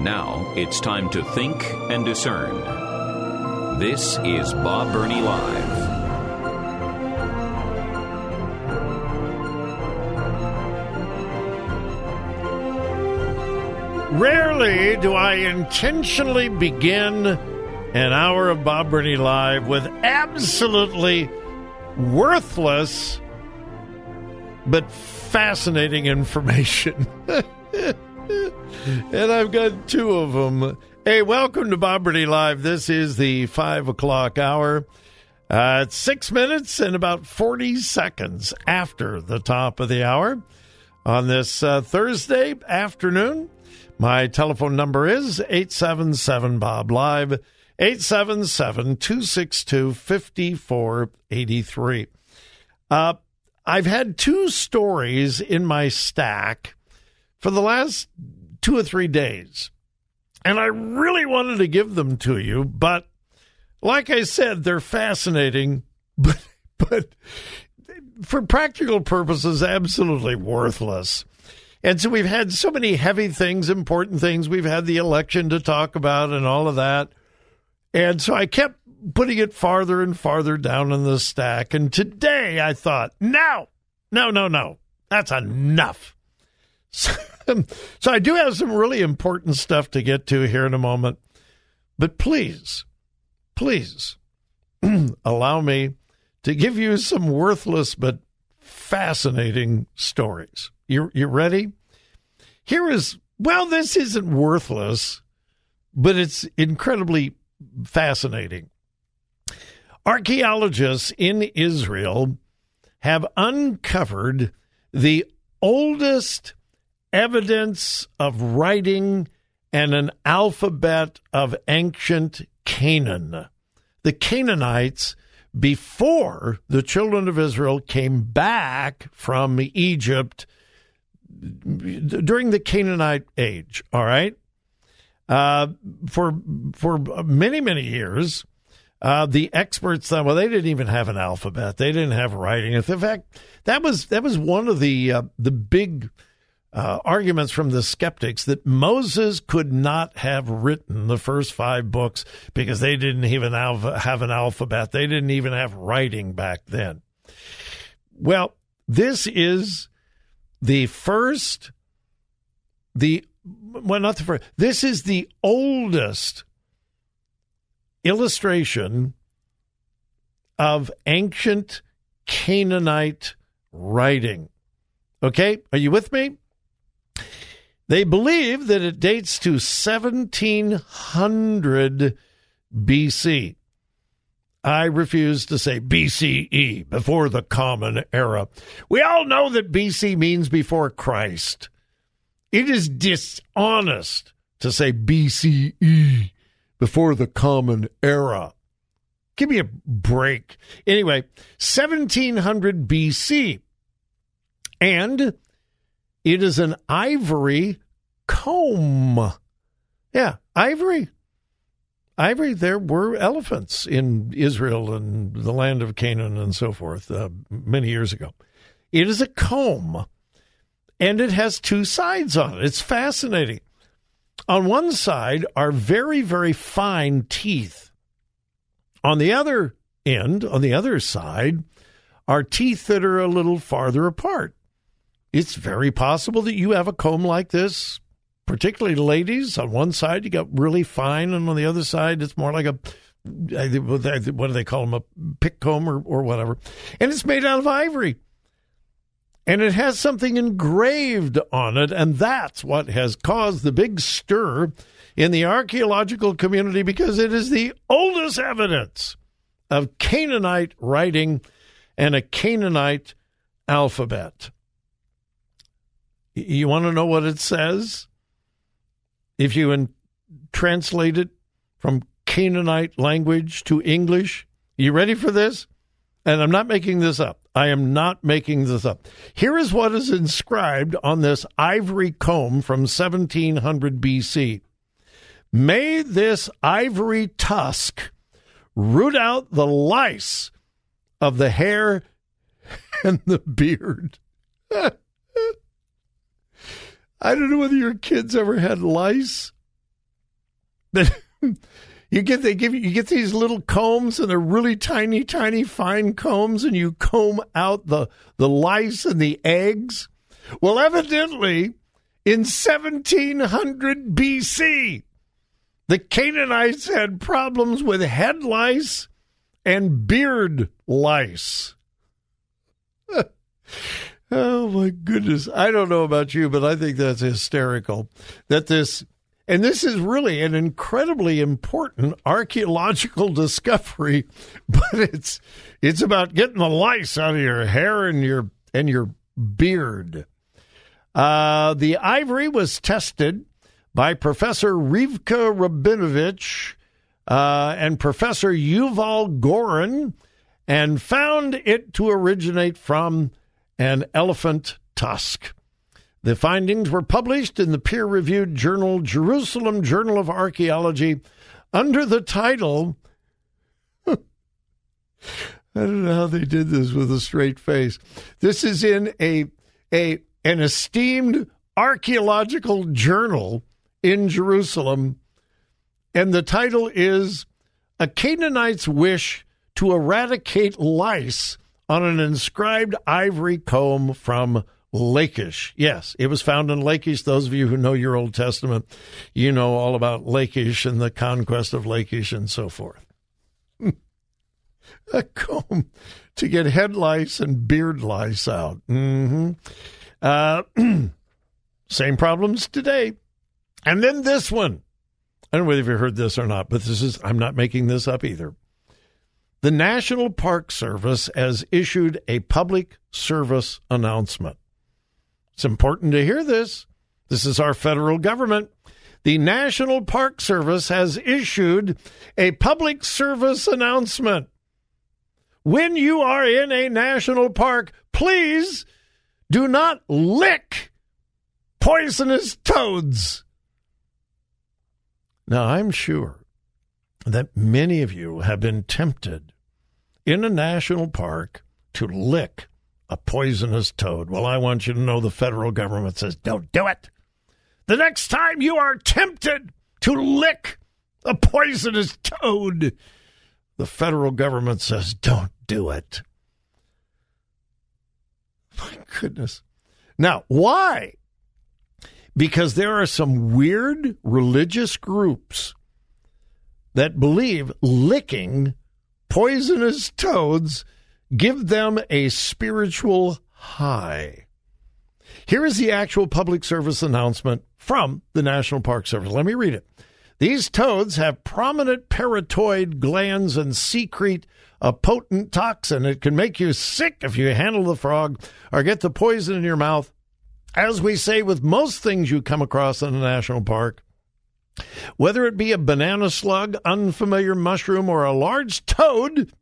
Now it's time to think and discern. This is Bob Burney Live. Rarely do I intentionally begin an hour of Bob Burney Live with absolutely worthless but fascinating information. And I've got two of them. Hey, welcome to Bob Burney Live. This is the five o'clock hour. Uh, it's six minutes and about 40 seconds after the top of the hour on this uh, Thursday afternoon. My telephone number is 877 Bob Live, 877 262 5483. Uh, I've had two stories in my stack for the last two or three days. And I really wanted to give them to you, but like I said, they're fascinating, but but for practical purposes, absolutely worthless. And so we've had so many heavy things, important things. We've had the election to talk about and all of that. And so I kept putting it farther and farther down in the stack. And today I thought, no, no, no, no, that's enough. So, so I do have some really important stuff to get to here in a moment. But please, please allow me to give you some worthless but fascinating stories. You you ready? Here is well, this isn't worthless, but it's incredibly fascinating. Archaeologists in Israel have uncovered the oldest evidence of writing and an alphabet of ancient Canaan. The Canaanites, before the children of Israel came back from Egypt during the Canaanite age, all right? Uh, for for many many years, uh, the experts thought, well, they didn't even have an alphabet. They didn't have writing. In fact, that was that was one of the uh, the big uh, arguments from the skeptics that Moses could not have written the first five books because they didn't even have, have an alphabet. They didn't even have writing back then. Well, this is the first, the well, not the first. This is the oldest illustration of ancient Canaanite writing. Okay, are you with me? They believe that it dates to 1700 BC. I refuse to say BCE, before the Common Era. We all know that BC means before Christ. It is dishonest to say BCE, before the Common Era. Give me a break. Anyway, 1700 BC. And it is an ivory comb. Yeah, ivory. Ivory, there were elephants in Israel and the land of Canaan and so forth uh, many years ago. It is a comb, and it has two sides on it. It's fascinating. On one side are very, very fine teeth. On the other end, on the other side, are teeth that are a little farther apart. It's very possible that you have a comb like this, particularly ladies. On one side, you got really fine, and on the other side, it's more like a what do they call them, a pick comb or, or whatever. And it's made out of ivory. And it has something engraved on it, and that's what has caused the big stir in the archaeological community because it is the oldest evidence of Canaanite writing and a Canaanite alphabet. You want to know what it says? if you in, translate it from Canaanite language to English. You ready for this? And I'm not making this up. I am not making this up. Here is what is inscribed on this ivory comb from 1700 BC. May this ivory tusk root out the lice of the hair and the beard. I don't know whether your kids ever had lice. But you get they give you, get these little combs and they're really tiny, tiny, fine combs, and you comb out the the lice and the eggs. Well, evidently, in 1700 BC, the Canaanites had problems with head lice and beard lice. Oh my goodness. I don't know about you, but I think that's hysterical. That this, and this is really an incredibly important archaeological discovery, but it's, it's about getting the lice out of your hair and your, and your beard. Uh, the ivory was tested by Professor Rivka Rabinovich uh, and Professor Yuval Goren and found it to originate from an elephant tusk. The findings were published in the peer reviewed journal Jerusalem Journal of Archaeology under the title. I don't know how they did this with a straight face. This is in a, a an esteemed archaeological journal in Jerusalem, and the title is A Canaanite's Wish to Eradicate Lice on an inscribed ivory comb from Lachish. Yes, it was found in Lachish. Those of you who know your Old Testament, you know all about Lachish and the conquest of Lachish and so forth. a comb to get head lice and beard lice out. Mm-hmm. Uh, same problems today. And then this one. I don't know whether you've heard this or not, but this is, I'm not making this up either. The National Park Service has issued a public service announcement. It's important to hear this. This is our federal government. The National Park Service has issued a public service announcement. When you are in a national park, please do not lick poisonous toads. Now, I'm sure that many of you have been tempted in a national park to lick a poisonous toad. Well, I want you to know the federal government says don't do it. The next time you are tempted to lick a poisonous toad, the federal government says don't do it. My goodness. Now, why? Because there are some weird religious groups that believe licking poisonous toads give them a spiritual high. Here is the actual public service announcement from the National Park Service. Let me read it. These toads have prominent parotoid glands and secrete a potent toxin. It can make you sick if you handle the frog or get the poison in your mouth. As we say with most things you come across in a national park, whether it be a banana slug, unfamiliar mushroom, or a large toad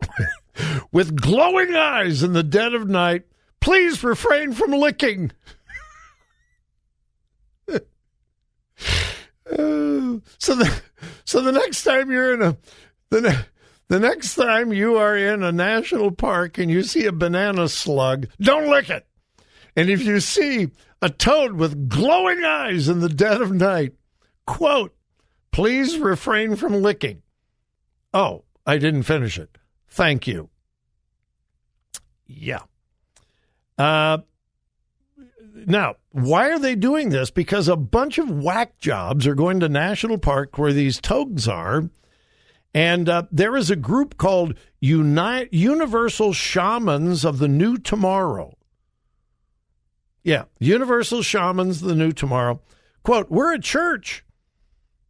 with glowing eyes in the dead of night, please refrain from licking. so the so the next time you're in a the the next time you are in a national park and you see a banana slug, don't lick it. And if you see a toad with glowing eyes in the dead of night, Quote, please refrain from licking. Oh, I didn't finish it. Thank you. Yeah. Uh, now, why are they doing this? Because a bunch of whack jobs are going to National Park where these togs are. And uh, there is a group called Uni- Universal Shamans of the New Tomorrow. Yeah, Universal Shamans of the New Tomorrow. Quote, we're a church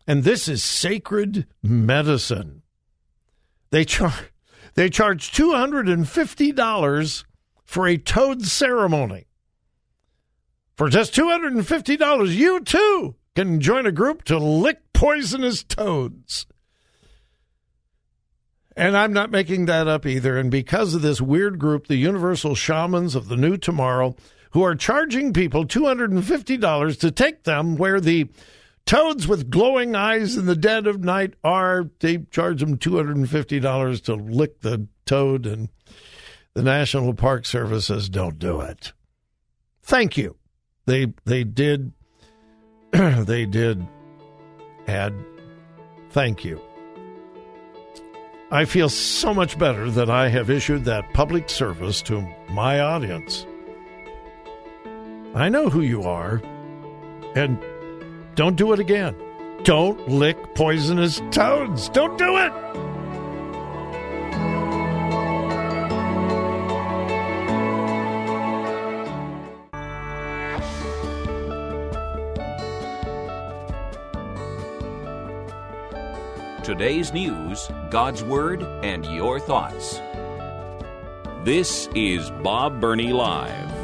and this is sacred medicine. They charge they charge $250 for a toad ceremony. For just $250, you too can join a group to lick poisonous toads. And I'm not making that up either. And because of this weird group, the Universal Shamans of the New Tomorrow, who are charging people $250 to take them where the toads with glowing eyes in the dead of night are, they charge them $250 to lick the toad. And the National Park Service says, don't do it. Thank you. They, they did, they did add, thank you. I feel so much better that I have issued that public service to my audience. I know who you are, and don't do it again. Don't lick poisonous toads. Don't do it. Today's news, God's Word, and your thoughts. This is Bob Burney Live.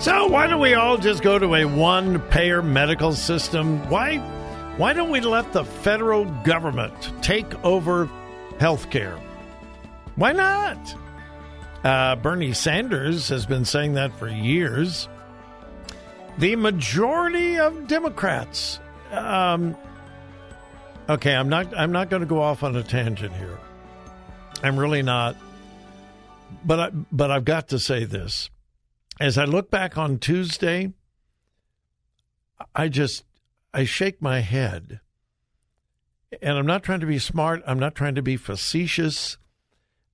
So why don't we all just go to a one-payer medical system? Why why don't we let the federal government take over health care? Why not? Uh, Bernie Sanders has been saying that for years. The majority of Democrats. Um, okay, I'm not. I'm not going to go off on a tangent here. I'm really not. But I, but I've got to say this. As I look back on Tuesday, I just I shake my head. And I'm not trying to be smart. I'm not trying to be facetious.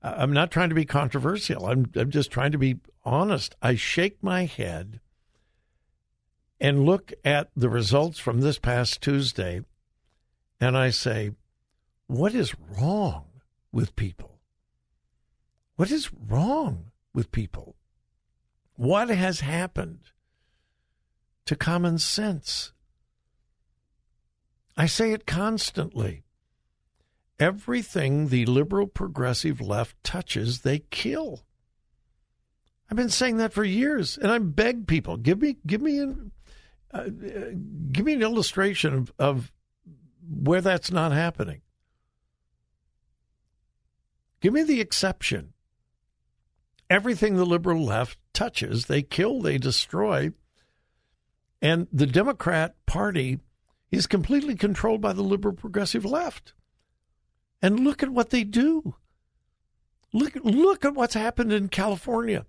I'm not trying to be controversial. I'm I'm just trying to be honest. I shake my head and look at the results from this past Tuesday, and I say, what is wrong with people? What is wrong with people? What has happened to common sense? I say it constantly. Everything the liberal progressive left touches, they kill. I've been saying that for years, and I beg people give me give me an, uh, give me an illustration of, of where that's not happening. Give me the exception. Everything the liberal left touches, they kill, they destroy. And the Democrat Party is completely controlled by the liberal progressive left. And look at what they do. Look, look at what's happened in California.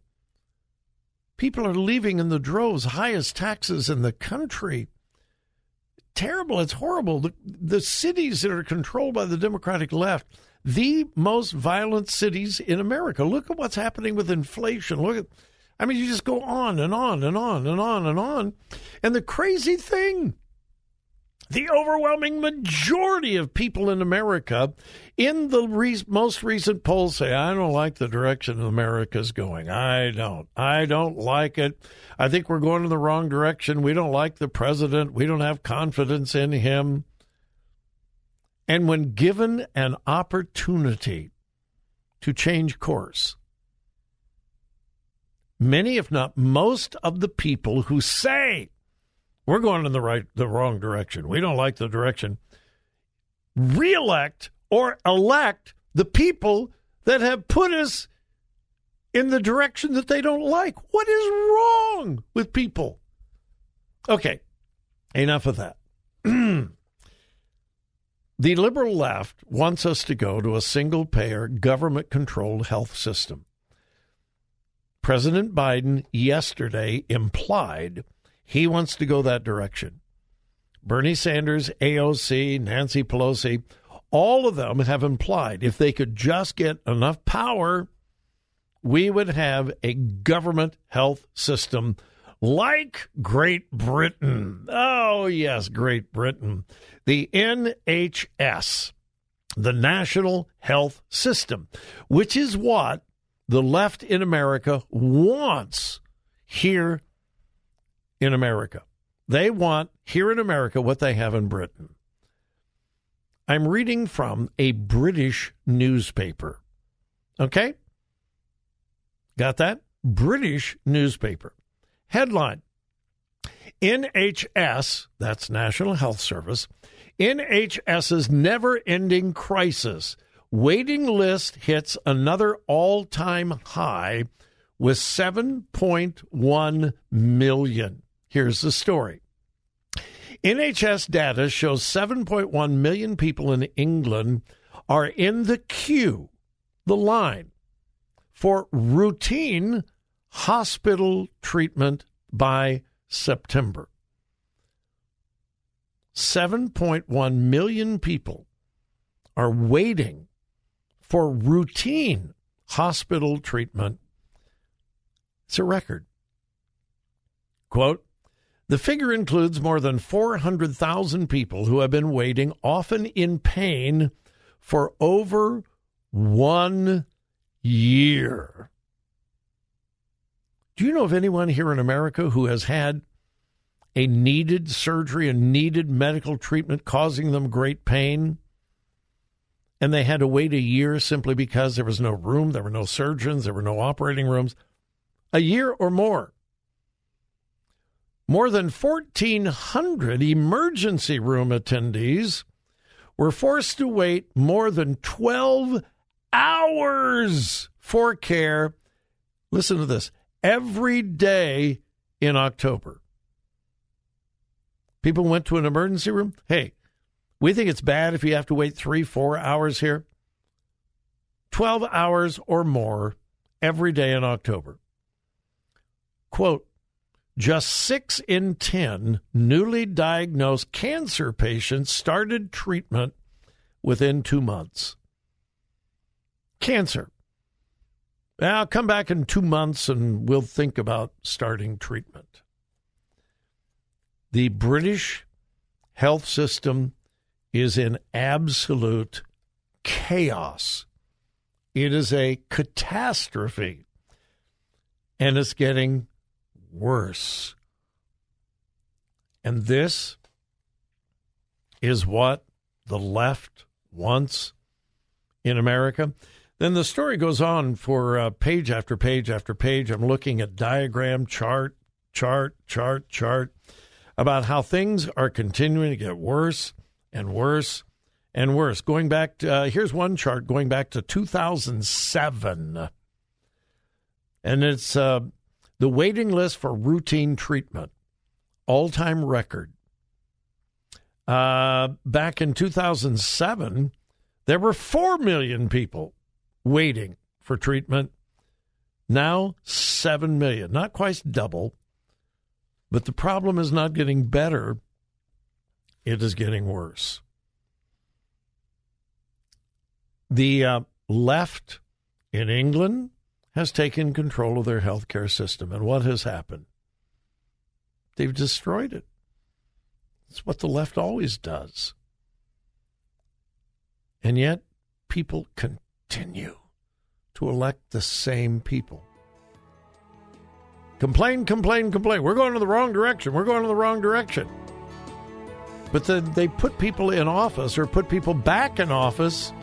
People are leaving in the droves, highest taxes in the country. Terrible. It's horrible. The, the cities that are controlled by the Democratic left, the most violent cities in America. Look at what's happening with inflation. Look at, I mean, you just go on and on and on and on and on. And the crazy thing the overwhelming majority of people in America, in the re- most recent polls, say, I don't like the direction America's going. I don't. I don't like it. I think we're going in the wrong direction. We don't like the president. We don't have confidence in him. And when given an opportunity to change course, many, if not most, of the people who say we're going in the right the wrong direction. We don't like the direction. Reelect or elect the people that have put us in the direction that they don't like. What is wrong with people? Okay, enough of that. the liberal left wants us to go to a single payer, government controlled health system. President Biden yesterday implied he wants to go that direction. Bernie Sanders, AOC, Nancy Pelosi, all of them have implied if they could just get enough power, we would have a government health system like Great Britain. Oh, yes, Great Britain. The NHS, the National Health System, which is what the left in America wants here in America. They want here in America what they have in Britain. I'm reading from a British newspaper. Okay? Got that? British newspaper. Headline NHS, that's National Health Service, NHS's never ending crisis. Waiting list hits another all time high with 7.1 million. Here's the story. NHS data shows 7.1 million people in England are in the queue, the line, for routine hospital treatment by September. 7.1 million people are waiting for routine hospital treatment. It's a record. Quote The figure includes more than 400,000 people who have been waiting, often in pain, for over one year. Do you know of anyone here in America who has had a needed surgery, a needed medical treatment causing them great pain? And they had to wait a year simply because there was no room, there were no surgeons, there were no operating rooms. A year or more. More than 1,400 emergency room attendees were forced to wait more than 12 hours for care. Listen to this every day in October. People went to an emergency room. Hey, we think it's bad if you have to wait three, four hours here. 12 hours or more every day in October. Quote, just six in 10 newly diagnosed cancer patients started treatment within two months. Cancer. I'll come back in two months and we'll think about starting treatment. The British health system is in absolute chaos. It is a catastrophe. And it's getting worse. And this is what the left wants in America. Then the story goes on for uh, page after page after page. I'm looking at diagram, chart, chart, chart, chart about how things are continuing to get worse and worse and worse. Going back, to, uh, here's one chart going back to 2007. And it's uh, the waiting list for routine treatment, all time record. Uh, back in 2007, there were 4 million people waiting for treatment. Now, 7 million, not quite double. But the problem is not getting better, it is getting worse. The uh, left in England has taken control of their healthcare system. And what has happened? They've destroyed it. It's what the left always does. And yet, people continue to elect the same people. Complain, complain, complain. We're going in the wrong direction. We're going in the wrong direction. But then they put people in office or put people back in office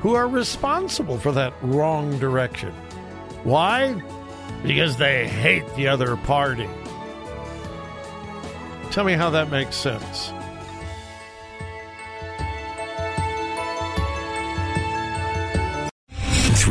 who are responsible for that wrong direction. Why? Because they hate the other party. Tell me how that makes sense.